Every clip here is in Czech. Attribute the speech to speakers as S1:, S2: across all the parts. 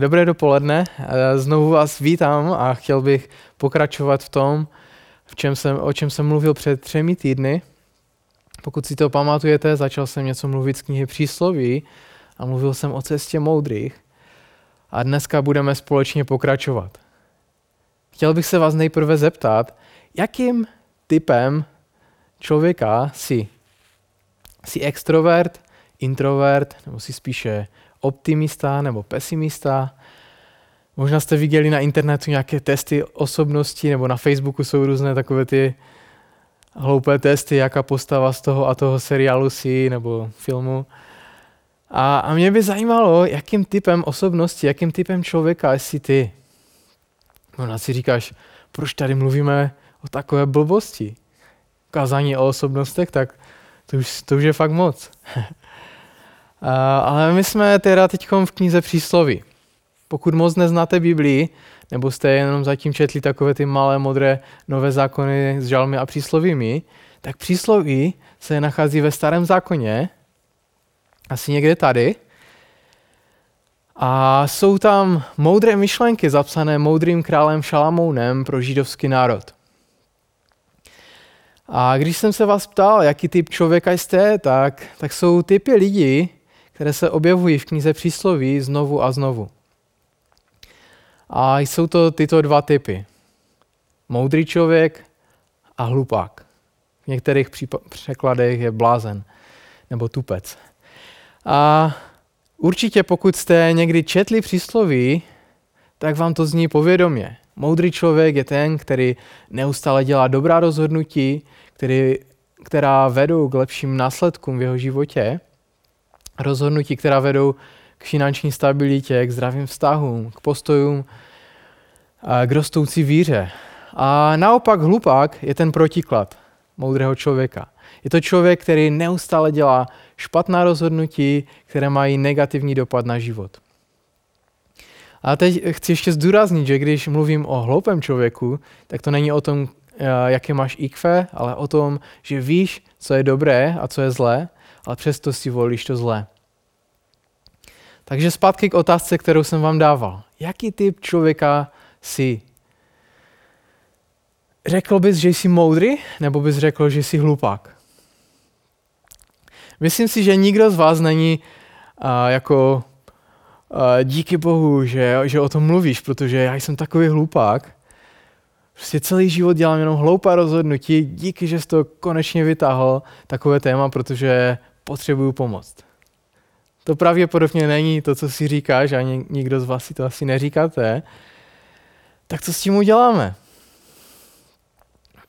S1: Dobré dopoledne, znovu vás vítám a chtěl bych pokračovat v tom, v čem jsem, o čem jsem mluvil před třemi týdny. Pokud si to pamatujete, začal jsem něco mluvit z knihy Přísloví a mluvil jsem o cestě moudrých. A dneska budeme společně pokračovat. Chtěl bych se vás nejprve zeptat, jakým typem člověka jsi? Jsi extrovert, introvert, nebo jsi spíše optimista nebo pesimista. Možná jste viděli na internetu nějaké testy osobnosti, nebo na Facebooku jsou různé takové ty hloupé testy, jaká postava z toho a toho seriálu si nebo filmu. A, a mě by zajímalo, jakým typem osobnosti, jakým typem člověka jsi ty. Možná si říkáš, proč tady mluvíme o takové blbosti. Kázání o osobnostech, tak to už, to už je fakt moc. ale my jsme teda teď v knize Přísloví. Pokud moc neznáte Biblii, nebo jste jenom zatím četli takové ty malé modré nové zákony s žalmy a příslovími, tak přísloví se nachází ve starém zákoně, asi někde tady. A jsou tam moudré myšlenky zapsané moudrým králem Šalamounem pro židovský národ. A když jsem se vás ptal, jaký typ člověka jste, tak, tak jsou typy lidí, které se objevují v knize přísloví znovu a znovu. A jsou to tyto dva typy. Moudrý člověk a hlupák. V některých překladech je blázen nebo tupec. A určitě pokud jste někdy četli přísloví, tak vám to zní povědomě. Moudrý člověk je ten, který neustále dělá dobrá rozhodnutí, který, která vedou k lepším následkům v jeho životě rozhodnutí, která vedou k finanční stabilitě, k zdravým vztahům, k postojům, k rostoucí víře. A naopak hlupák je ten protiklad moudrého člověka. Je to člověk, který neustále dělá špatná rozhodnutí, které mají negativní dopad na život. A teď chci ještě zdůraznit, že když mluvím o hloupém člověku, tak to není o tom, jaké máš IQ, ale o tom, že víš, co je dobré a co je zlé ale přesto si volíš to zlé. Takže zpátky k otázce, kterou jsem vám dával. Jaký typ člověka jsi? Řekl bys, že jsi moudrý, nebo bys řekl, že jsi hlupák? Myslím si, že nikdo z vás není uh, jako uh, díky bohu, že, že o tom mluvíš, protože já jsem takový hlupák. Prostě celý život dělám jenom hloupá rozhodnutí, díky, že jsi to konečně vytáhl, takové téma, protože potřebuju pomoc. To pravděpodobně není to, co si říkáš, ani nikdo z vás si to asi neříkáte. Tak co s tím uděláme?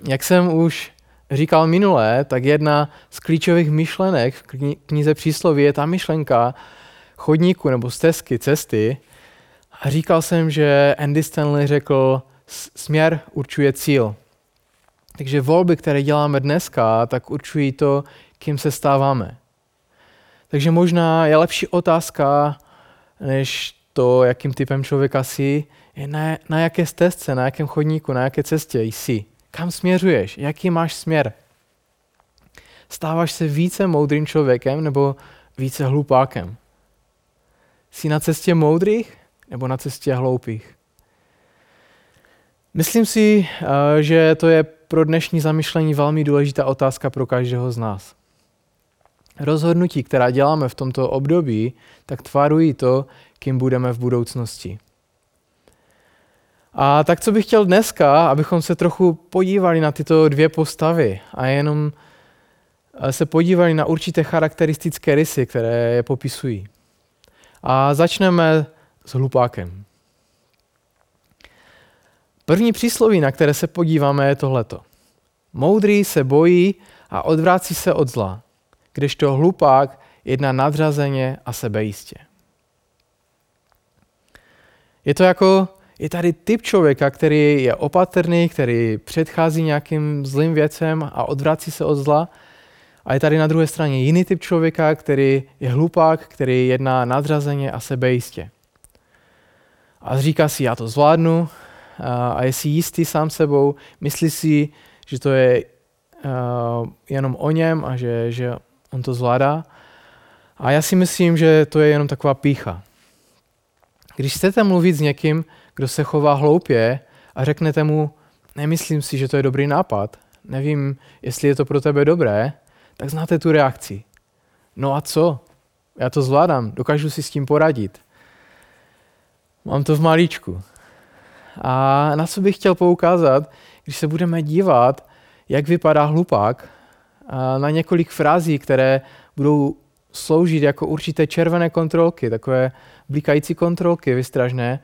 S1: Jak jsem už říkal minule, tak jedna z klíčových myšlenek v knize přísloví je ta myšlenka chodníku nebo stezky, cesty. A říkal jsem, že Andy Stanley řekl, směr určuje cíl. Takže volby, které děláme dneska, tak určují to, kým se stáváme. Takže možná je lepší otázka, než to, jakým typem člověka jsi, je na, na jaké stezce, na jakém chodníku, na jaké cestě jsi. Kam směřuješ? Jaký máš směr? Stáváš se více moudrým člověkem nebo více hlupákem? Jsi na cestě moudrých nebo na cestě hloupých? Myslím si, eh, že to je pro dnešní zamyšlení velmi důležitá otázka pro každého z nás rozhodnutí, která děláme v tomto období, tak tvarují to, kým budeme v budoucnosti. A tak co bych chtěl dneska, abychom se trochu podívali na tyto dvě postavy a jenom eh, se podívali na určité charakteristické rysy, které je popisují. A začneme s hlupákem. První přísloví, na které se podíváme, je tohleto. Moudrý se bojí a odvrácí se od zla kdežto hlupák jedná nadřazeně a sebejistě. Je to jako, je tady typ člověka, který je opatrný, který předchází nějakým zlým věcem a odvrací se od zla. A je tady na druhé straně jiný typ člověka, který je hlupák, který jedná nadřazeně a sebejistě. A říká si, já to zvládnu a je si jistý sám sebou, myslí si, že to je jenom o něm a že, že On to zvládá. A já si myslím, že to je jenom taková pícha. Když chcete mluvit s někým, kdo se chová hloupě a řeknete mu, nemyslím si, že to je dobrý nápad, nevím, jestli je to pro tebe dobré, tak znáte tu reakci. No a co? Já to zvládám, dokážu si s tím poradit. Mám to v malíčku. A na co bych chtěl poukázat, když se budeme dívat, jak vypadá hlupák, na několik frází, které budou sloužit jako určité červené kontrolky, takové blikající kontrolky vystražné,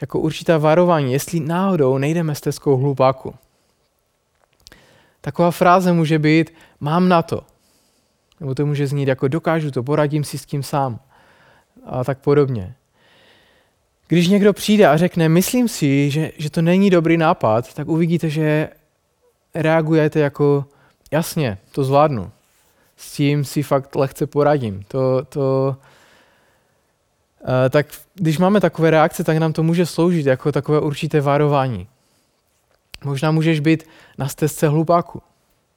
S1: jako určitá varování, jestli náhodou nejdeme stezkou hlupáku. Taková fráze může být mám na to. Nebo to může znít jako dokážu to, poradím si s tím sám. A tak podobně. Když někdo přijde a řekne, myslím si, že, že to není dobrý nápad, tak uvidíte, že reagujete jako, jasně, to zvládnu. S tím si fakt lehce poradím. To, to, uh, tak když máme takové reakce, tak nám to může sloužit jako takové určité varování. Možná můžeš být na stezce hlupáku.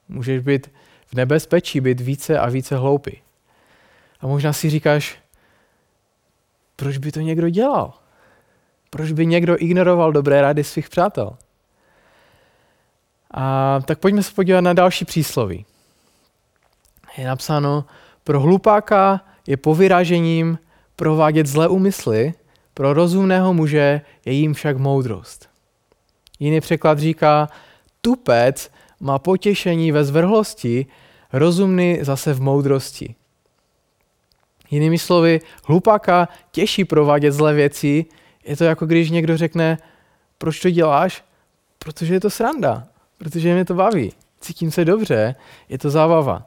S1: Můžeš být v nebezpečí, být více a více hloupý. A možná si říkáš, proč by to někdo dělal? Proč by někdo ignoroval dobré rady svých přátel? A tak pojďme se podívat na další přísloví. Je napsáno, pro hlupáka je povyražením provádět zlé úmysly, pro rozumného muže je jim však moudrost. Jiný překlad říká, tupec má potěšení ve zvrhlosti, rozumný zase v moudrosti. Jinými slovy, hlupáka těší provádět zlé věci, je to jako když někdo řekne, proč to děláš? Protože je to sranda, protože mě to baví, cítím se dobře, je to zábava.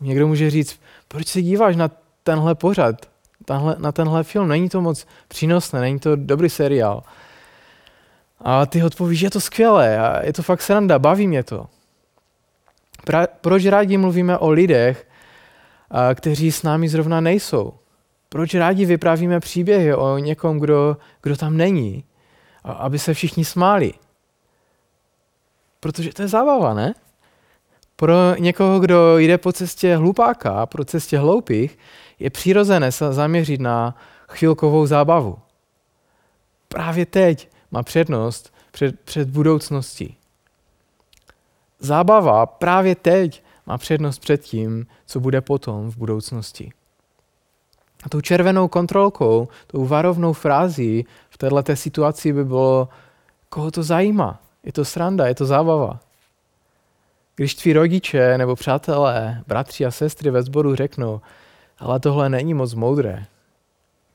S1: Někdo může říct, proč se díváš na tenhle pořad, tenhle, na tenhle film, není to moc přínosné, není to dobrý seriál. A ty odpovíš, je to skvělé, a je to fakt sranda, baví mě to. Pra, proč rádi mluvíme o lidech, a, kteří s námi zrovna nejsou? Proč rádi vyprávíme příběhy o někom, kdo, kdo tam není, a, aby se všichni smáli? Protože to je zábava, ne? Pro někoho, kdo jde po cestě hlupáka, pro cestě hloupých, je přirozené se zaměřit na chvilkovou zábavu. Právě teď má přednost před, před budoucností. Zábava právě teď má přednost před tím, co bude potom v budoucnosti. A tou červenou kontrolkou, tou varovnou frází v této situaci by bylo, koho to zajímá. Je to sranda, je to zábava. Když tví rodiče nebo přátelé, bratři a sestry ve sboru řeknou, ale tohle není moc moudré,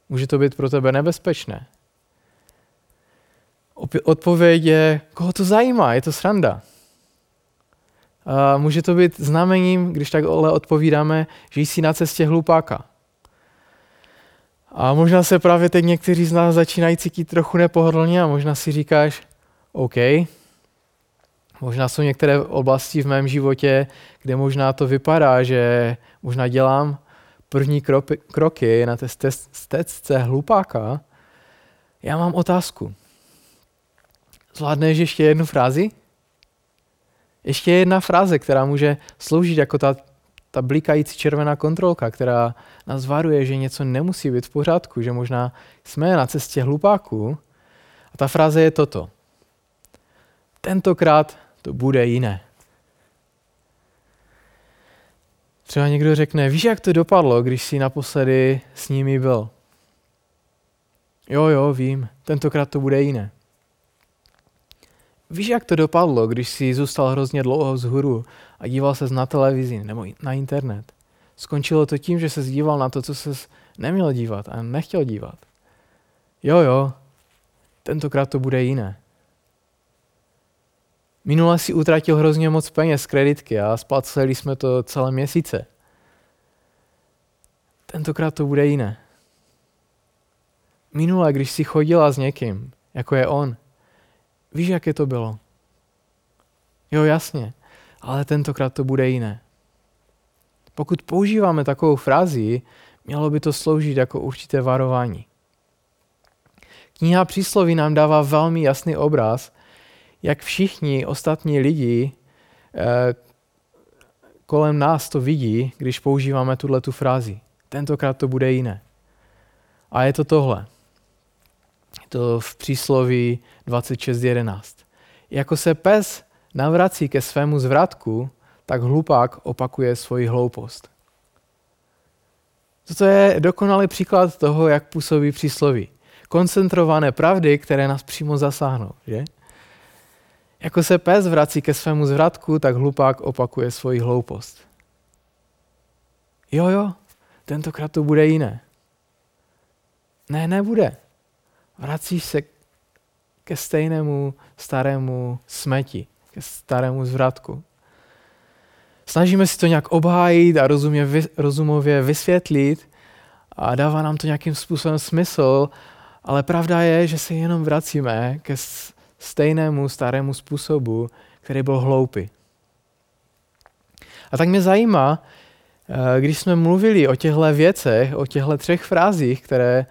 S1: může to být pro tebe nebezpečné. Odpověď je, koho to zajímá, je to sranda. A může to být znamením, když tak ale odpovídáme, že jsi na cestě hlupáka. A možná se právě teď někteří z nás začínají cítit trochu nepohodlně a možná si říkáš, OK, možná jsou některé oblasti v mém životě, kde možná to vypadá, že možná dělám první kroky na té stecce hlupáka. Já mám otázku. Zvládneš ještě jednu frázi? Ještě jedna fráze, která může sloužit jako ta, ta blikající červená kontrolka, která nás varuje, že něco nemusí být v pořádku, že možná jsme na cestě hlupáků. A ta fráze je toto. Tentokrát to bude jiné. Třeba někdo řekne, víš, jak to dopadlo, když jsi naposledy s nimi byl? Jo, jo, vím, tentokrát to bude jiné. Víš, jak to dopadlo, když jsi zůstal hrozně dlouho vzhůru a díval se na televizi nebo na internet? Skončilo to tím, že se díval na to, co se neměl dívat a nechtěl dívat. Jo, jo, tentokrát to bude jiné. Minule si utratil hrozně moc peněz kreditky a spláceli jsme to celé měsíce. Tentokrát to bude jiné. Minule, když si chodila s někým, jako je on, víš, jaké to bylo? Jo, jasně, ale tentokrát to bude jiné. Pokud používáme takovou frázi, mělo by to sloužit jako určité varování. Kniha přísloví nám dává velmi jasný obraz, všichni ostatní lidi eh, kolem nás to vidí, když používáme tuhle tu frázi. Tentokrát to bude jiné. A je to tohle. To v přísloví 26.11. Jako se pes navrací ke svému zvratku, tak hlupák opakuje svoji hloupost. Toto je dokonalý příklad toho, jak působí přísloví. Koncentrované pravdy, které nás přímo zasáhnou. Že? Jako se pes vrací ke svému zvratku, tak hlupák opakuje svoji hloupost. Jo, jo, tentokrát to bude jiné. Ne, nebude. Vracíš se ke stejnému starému smeti, ke starému zvratku. Snažíme si to nějak obhájit a rozumě, rozumově vysvětlit a dává nám to nějakým způsobem smysl, ale pravda je, že se jenom vracíme ke stejnému starému způsobu, který byl hloupý. A tak mě zajímá, eh, když jsme mluvili o těchto věcech, o těchto třech frázích, které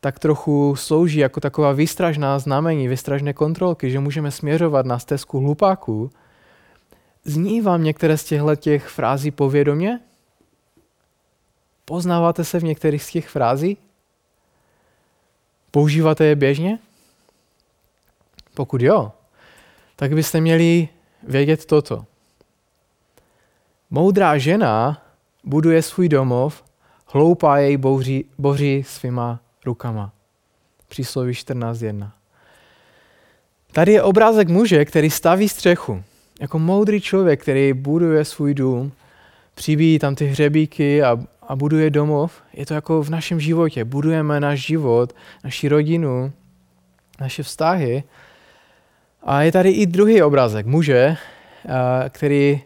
S1: tak trochu slouží jako taková výstražná znamení, výstražné kontrolky, že můžeme směřovat na stezku hlupáků, zní vám některé z těchto těch frází povědomě? Poznáváte se v některých z těch frází? Používáte je běžně? Pokud jo, tak byste měli vědět toto. Moudrá žena buduje svůj domov, hloupá jej boří, boří svýma rukama. Přísloví 14.1. Tady je obrázek muže, který staví střechu. Jako moudrý člověk, který buduje svůj dům, přibíjí tam ty hřebíky a, a buduje domov. Je to jako v našem životě. Budujeme náš život, naši rodinu, naše vztahy. A je tady i druhý obrázek muže, který,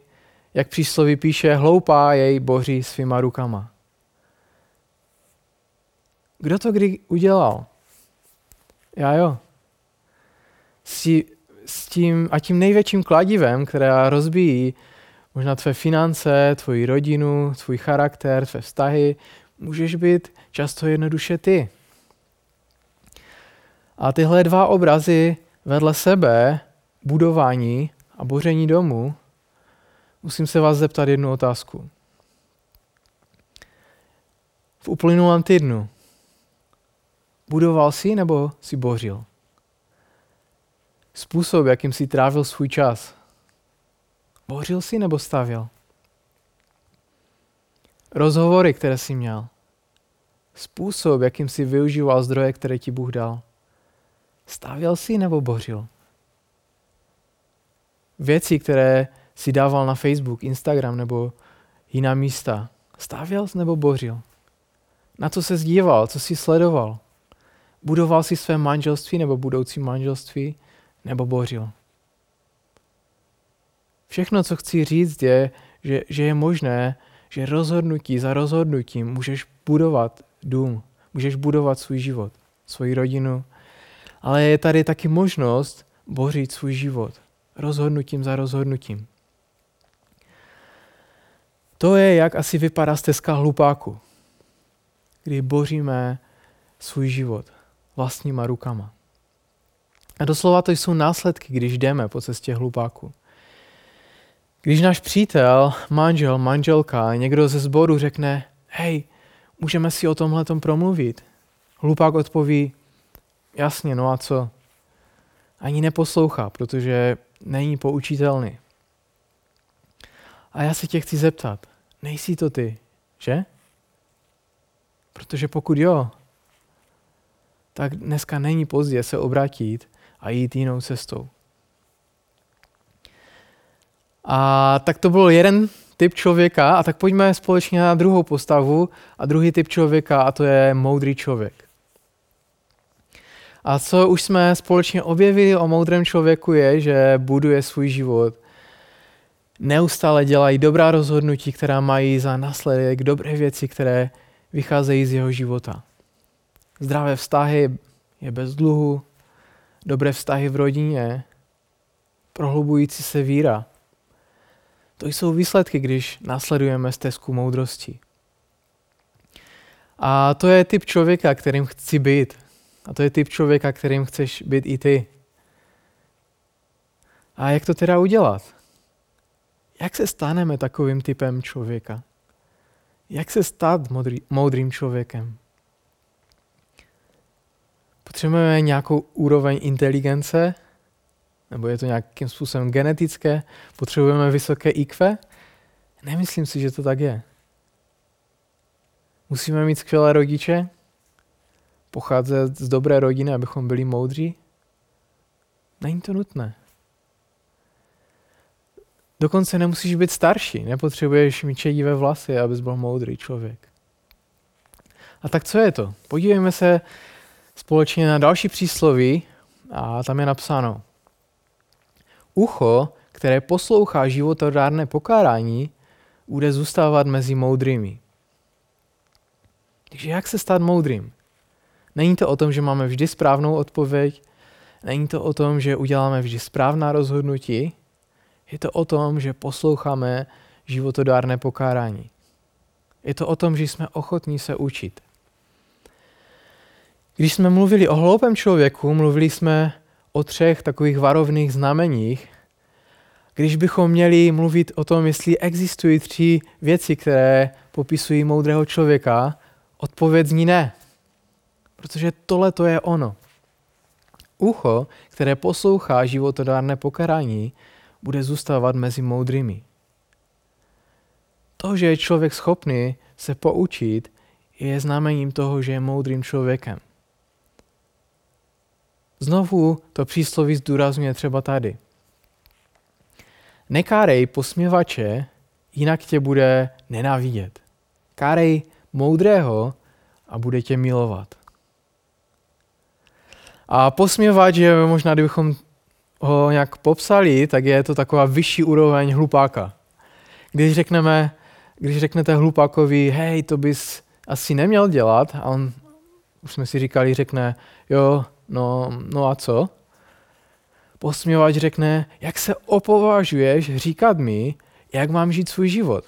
S1: jak přísloví píše, hloupá jej boří svýma rukama. Kdo to kdy udělal? Já jo. S, tím, a tím největším kladivem, která rozbíjí možná tvé finance, tvoji rodinu, tvůj charakter, tvé vztahy, můžeš být často jednoduše ty. A tyhle dva obrazy vedle sebe, budování a boření domu, musím se vás zeptat jednu otázku. V uplynulém týdnu budoval si nebo si bořil? Způsob, jakým si trávil svůj čas. Bořil si nebo stavěl? Rozhovory, které jsi měl. Způsob, jakým si využíval zdroje, které ti Bůh dal. Stavěl si nebo bořil? Věci, které si dával na Facebook, Instagram nebo jiná místa. Stavěl nebo bořil? Na co se zdíval, co si sledoval? Budoval si své manželství nebo budoucí manželství, nebo bořil. Všechno, co chci říct, je, že, že je možné, že rozhodnutí za rozhodnutím můžeš budovat dům, můžeš budovat svůj život, svoji rodinu, ale je tady taky možnost bořit svůj život rozhodnutím za rozhodnutím. To je, jak asi vypadá stezka hlupáku, kdy boříme svůj život vlastníma rukama. A doslova to jsou následky, když jdeme po cestě hlupáku. Když náš přítel, manžel, manželka, někdo ze sboru řekne, hej, můžeme si o tomhle promluvit. Hlupák odpoví, jasně, no a co? Ani neposlouchá, protože není poučitelný. A já se tě chci zeptat, nejsi to ty, že? Protože pokud jo, tak dneska není pozdě se obrátit a jít jinou cestou. A tak to byl jeden typ člověka a tak pojďme společně na druhou postavu a druhý typ člověka a to je moudrý člověk. A co už jsme společně objevili o moudrém člověku je, že buduje svůj život. Neustále dělají dobrá rozhodnutí, která mají za následek dobré věci, které vycházejí z jeho života. Zdravé vztahy je bez dluhu, dobré vztahy v rodině, prohlubující se víra. To jsou výsledky, když následujeme stezku moudrosti. A to je typ člověka, kterým chci být. A to je typ člověka, kterým chceš být i ty. A jak to teda udělat? Jak se staneme takovým typem člověka? Jak se stát moudrý, moudrým člověkem? Potřebujeme nějakou úroveň inteligence, nebo je to nějakým způsobem genetické, potřebujeme vysoké IQ? Nemyslím si, že to tak je. Musíme mít skvělé rodiče, pocházet z dobré rodiny, abychom byli moudří? Není to nutné. Dokonce nemusíš být starší, nepotřebuješ mít čedivé vlasy, abys byl moudrý člověk. A tak co je to? Podívejme se společně na další přísloví a tam je napsáno. Ucho, které poslouchá životodárné pokárání, bude zůstávat mezi moudrými. Takže jak se stát moudrým? Není to o tom, že máme vždy správnou odpověď, není to o tom, že uděláme vždy správná rozhodnutí, je to o tom, že posloucháme životodárné pokárání. Je to o tom, že jsme ochotní se učit. Když jsme mluvili o hloupém člověku, mluvili jsme o třech takových varovných znameních. Když bychom měli mluvit o tom, jestli existují tři věci, které popisují moudrého člověka, odpověď zní ne. Protože tohle to je ono. Ucho, které poslouchá životodárné pokarání, bude zůstávat mezi moudrými. To, že je člověk schopný se poučit, je znamením toho, že je moudrým člověkem. Znovu to přísloví zdůrazňuje třeba tady. Nekárej posměvače, jinak tě bude nenávidět. Kárej moudrého a bude tě milovat. A posměvač je možná, kdybychom ho nějak popsali, tak je to taková vyšší úroveň hlupáka. Když řekneme, když řeknete hlupákovi, hej, to bys asi neměl dělat, a on, už jsme si říkali, řekne, jo, no, no a co? Posměvač řekne, jak se opovažuješ říkat mi, jak mám žít svůj život.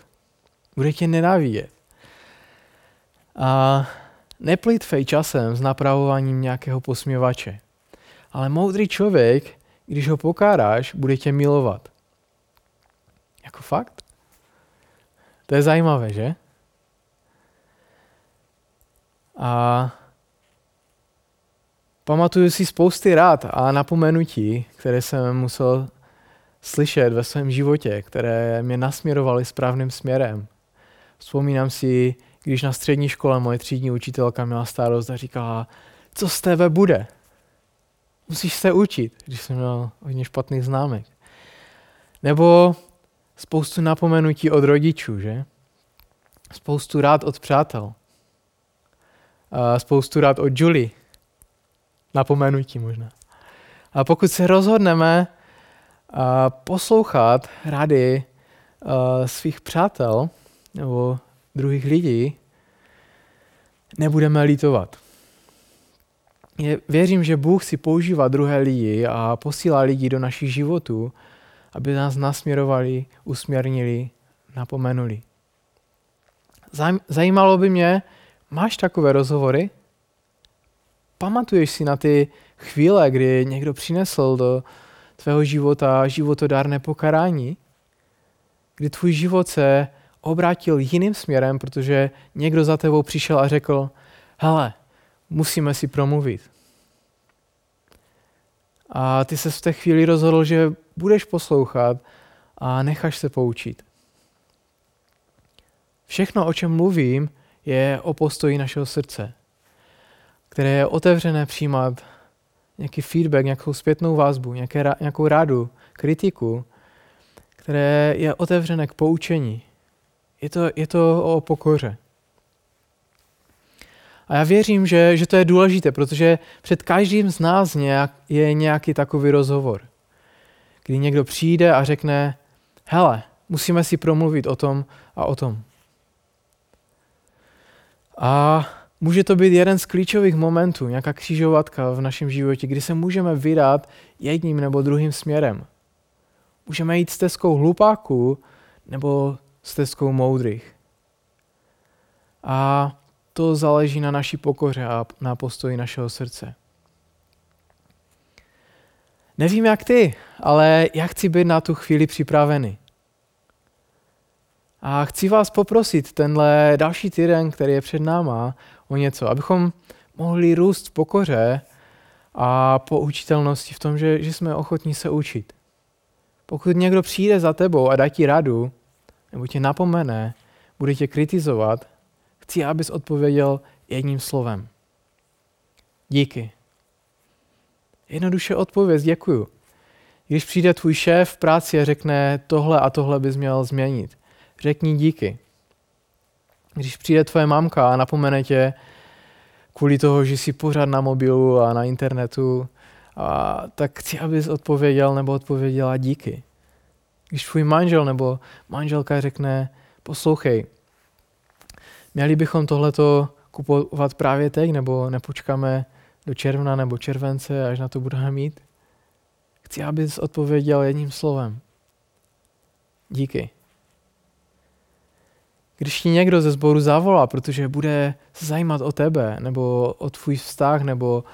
S1: Bude tě nenávidět. A neplýtvej časem s napravováním nějakého posměvače. Ale moudrý člověk když ho pokáráš, bude tě milovat. Jako fakt? To je zajímavé, že? A pamatuju si spousty rád a napomenutí, které jsem musel slyšet ve svém životě, které mě nasměrovaly správným směrem. Vzpomínám si, když na střední škole moje třídní učitelka měla starost a říkala, co z tebe bude? musíš se učit, když jsem měl hodně špatných známek. Nebo spoustu napomenutí od rodičů, že? Spoustu rád od přátel. A spoustu rád od Julie. Napomenutí možná. A pokud se rozhodneme poslouchat rady svých přátel nebo druhých lidí, nebudeme litovat je, věřím, že Bůh si používá druhé lidi a posílá lidi do našich životů, aby nás nasměrovali, usměrnili, napomenuli. Zajímalo by mě, máš takové rozhovory? Pamatuješ si na ty chvíle, kdy někdo přinesl do tvého života životodárné pokarání? Kdy tvůj život se obrátil jiným směrem, protože někdo za tebou přišel a řekl, hele, musíme si promluvit. A ty se v té chvíli rozhodl, že budeš poslouchat a necháš se poučit. Všechno, o čem mluvím, je o postoji našeho srdce, které je otevřené přijímat nějaký feedback, nějakou zpětnou vazbu, nějaké, nějakou rádu, kritiku, které je otevřené k poučení. Je to, je to o pokoře. A já věřím, že, že to je důležité, protože před každým z nás nějak, je nějaký takový rozhovor, kdy někdo přijde a řekne, hele, musíme si promluvit o tom a o tom. A může to být jeden z klíčových momentů, nějaká křižovatka v našem životě, kdy se můžeme vydat jedním nebo druhým směrem. Můžeme jít stezkou hlupáků nebo stezkou moudrých. A to záleží na naší pokoře a na postoji našeho srdce. Nevím jak ty, ale já chci být na tu chvíli připravený. A chci vás poprosit tenhle další týden, který je před náma, o něco, abychom mohli růst v pokoře a poučitelnosti v tom, že, že jsme ochotní se učit. Pokud někdo přijde za tebou a dá ti radu, nebo tě napomene, bude tě kritizovat, chci, abys odpověděl jedním slovem. Díky. Jednoduše odpověz, děkuju. Když přijde tvůj šéf v práci a řekne, tohle a tohle bys měl změnit, řekni díky. Když přijde tvoje mamka a napomene tě kvůli toho, že jsi pořád na mobilu a na internetu, a tak chci, abys odpověděl nebo odpověděla díky. Když tvůj manžel nebo manželka řekne, poslouchej, měli bychom tohleto kupovat právě teď, nebo nepočkáme do června nebo července, až na to budeme mít? Chci, abys odpověděl jedním slovem. Díky. Když ti někdo ze sboru zavolá, protože bude se zajímat o tebe, nebo o tvůj vztah, nebo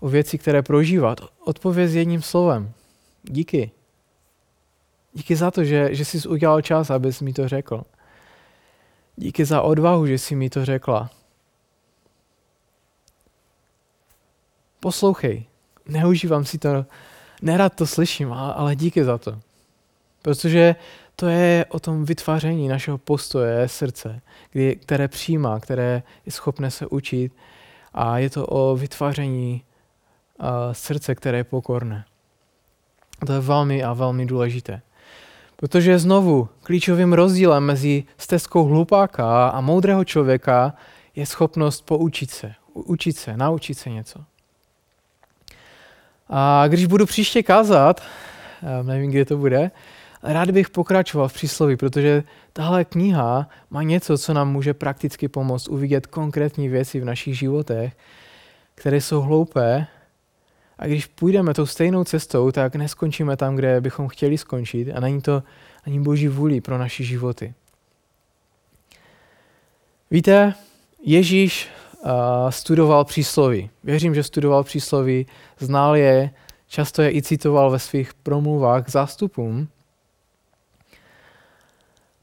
S1: o věci, které prožívat, odpověz jedním slovem. Díky. Díky za to, že, že jsi udělal čas, abys mi to řekl. Díky za odvahu, že jsi mi to řekla. Poslouchej, neužívám si to, nerad to slyším, ale díky za to. Protože to je o tom vytváření našeho postoje srdce, kdy, které přijímá, které je schopné se učit a je to o vytváření uh, srdce, které je pokorné. To je velmi a velmi důležité. Protože znovu klíčovým rozdílem mezi stezkou hlupáka a moudrého člověka je schopnost poučit se, učit se, naučit se něco. A když budu příště kázat, nevím, kde to bude, rád bych pokračoval v přísloví, protože tahle kniha má něco, co nám může prakticky pomoct uvidět konkrétní věci v našich životech, které jsou hloupé. A když půjdeme tou stejnou cestou, tak neskončíme tam, kde bychom chtěli skončit a není to ani boží vůli pro naše životy. Víte, Ježíš uh, studoval přísloví. Věřím, že studoval přísloví, znal je, často je i citoval ve svých promluvách zástupům.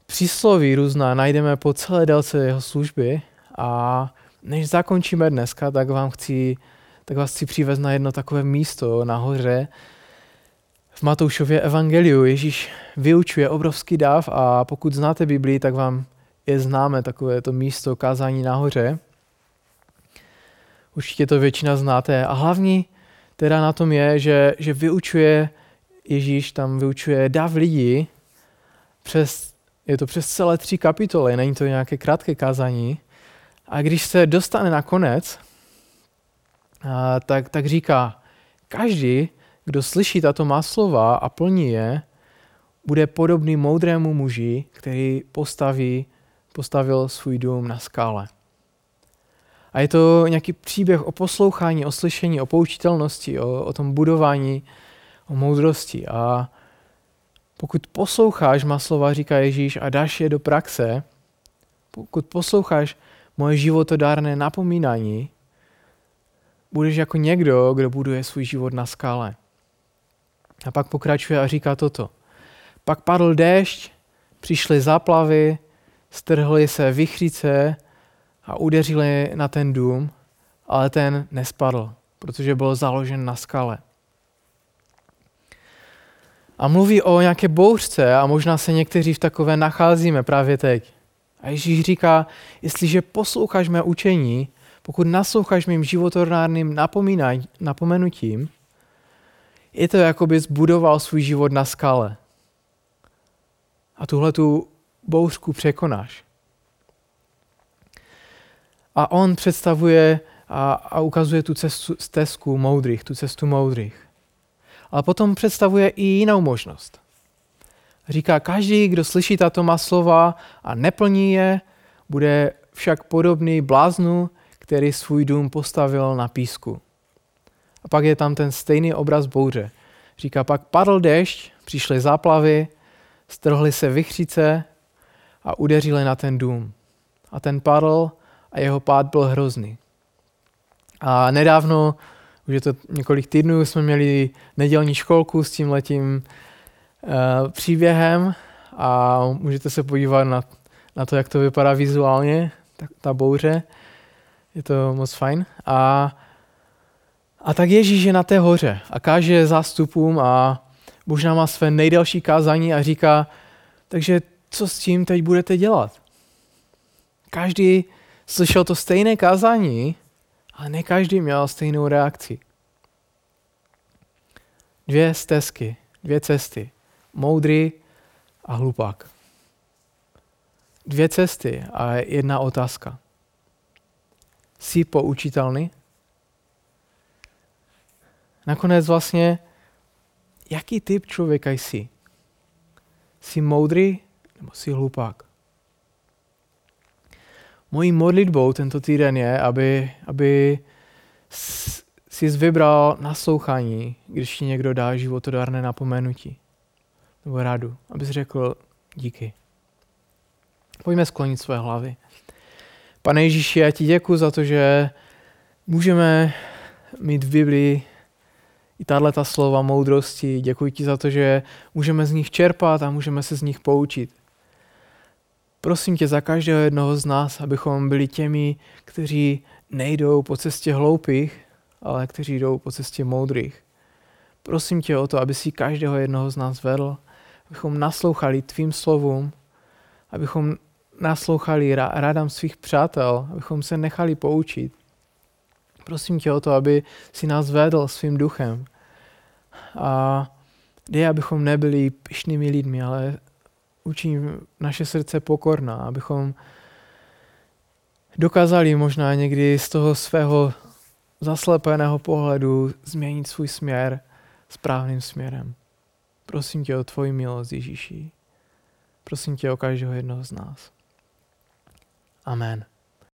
S1: Přísloví různá najdeme po celé délce jeho služby a než zakončíme dneska, tak vám chci, tak vás chci přivést na jedno takové místo nahoře. V Matoušově evangeliu Ježíš vyučuje obrovský dáv a pokud znáte Biblii, tak vám je známe takové to místo kázání nahoře. Určitě to většina znáte. A hlavní teda na tom je, že, že vyučuje Ježíš, tam vyučuje dav lidí přes je to přes celé tři kapitoly, není to nějaké krátké kázání. A když se dostane na konec, tak, tak říká, každý, kdo slyší tato má slova a plní je, bude podobný moudrému muži, který postaví, postavil svůj dům na skále. A je to nějaký příběh o poslouchání, o slyšení, o poučitelnosti, o, o tom budování, o moudrosti. A pokud posloucháš má slova, říká Ježíš, a dáš je do praxe, pokud posloucháš moje životodárné napomínání, budeš jako někdo, kdo buduje svůj život na skále. A pak pokračuje a říká toto. Pak padl déšť, přišly záplavy, strhly se vychřice a udeřili na ten dům, ale ten nespadl, protože byl založen na skale a mluví o nějaké bouřce a možná se někteří v takové nacházíme právě teď. A Ježíš říká, jestliže posloucháš mé učení, pokud nasloucháš mým životornárným napomenutím, je to, jako bys budoval svůj život na skale. A tuhle tu bouřku překonáš. A on představuje a, a ukazuje tu cestu, stezku moudrých, tu cestu moudrých ale potom představuje i jinou možnost. Říká, každý, kdo slyší tato má slova a neplní je, bude však podobný bláznu, který svůj dům postavil na písku. A pak je tam ten stejný obraz bouře. Říká, pak padl dešť, přišly záplavy, strhly se vychřice a udeřili na ten dům. A ten padl a jeho pád byl hrozný. A nedávno už je to několik týdnů, jsme měli nedělní školku s tím letím uh, příběhem a můžete se podívat na, na to, jak to vypadá vizuálně, ta, ta bouře. Je to moc fajn. A A tak Ježíš je na té hoře a káže zástupům a možná má své nejdelší kázání a říká, takže co s tím teď budete dělat? Každý slyšel to stejné kázání, ale ne každý měl stejnou reakci. Dvě stezky, dvě cesty. Moudrý a hlupák. Dvě cesty a jedna otázka. Jsi poučitelný? Nakonec vlastně, jaký typ člověka jsi? Jsi moudrý nebo jsi hlupák? Mojí modlitbou tento týden je, aby, aby jsi vybral naslouchání, když ti někdo dá životodárné napomenutí nebo radu, abys řekl díky. Pojďme sklonit své hlavy. Pane Ježíši, já ti děkuji za to, že můžeme mít v Biblii i tahle ta slova moudrosti. Děkuji ti za to, že můžeme z nich čerpat a můžeme se z nich poučit. Prosím tě za každého jednoho z nás, abychom byli těmi, kteří nejdou po cestě hloupých, ale kteří jdou po cestě moudrých. Prosím tě o to, aby si každého jednoho z nás vedl, abychom naslouchali tvým slovům, abychom naslouchali radám svých přátel, abychom se nechali poučit. Prosím tě o to, aby si nás vedl svým duchem. A dej, abychom nebyli pišnými lidmi, ale učí naše srdce pokorná, abychom dokázali možná někdy z toho svého zaslepeného pohledu změnit svůj směr správným směrem. Prosím tě o tvoji milost, Ježíši. Prosím tě o každého jednoho z nás. Amen.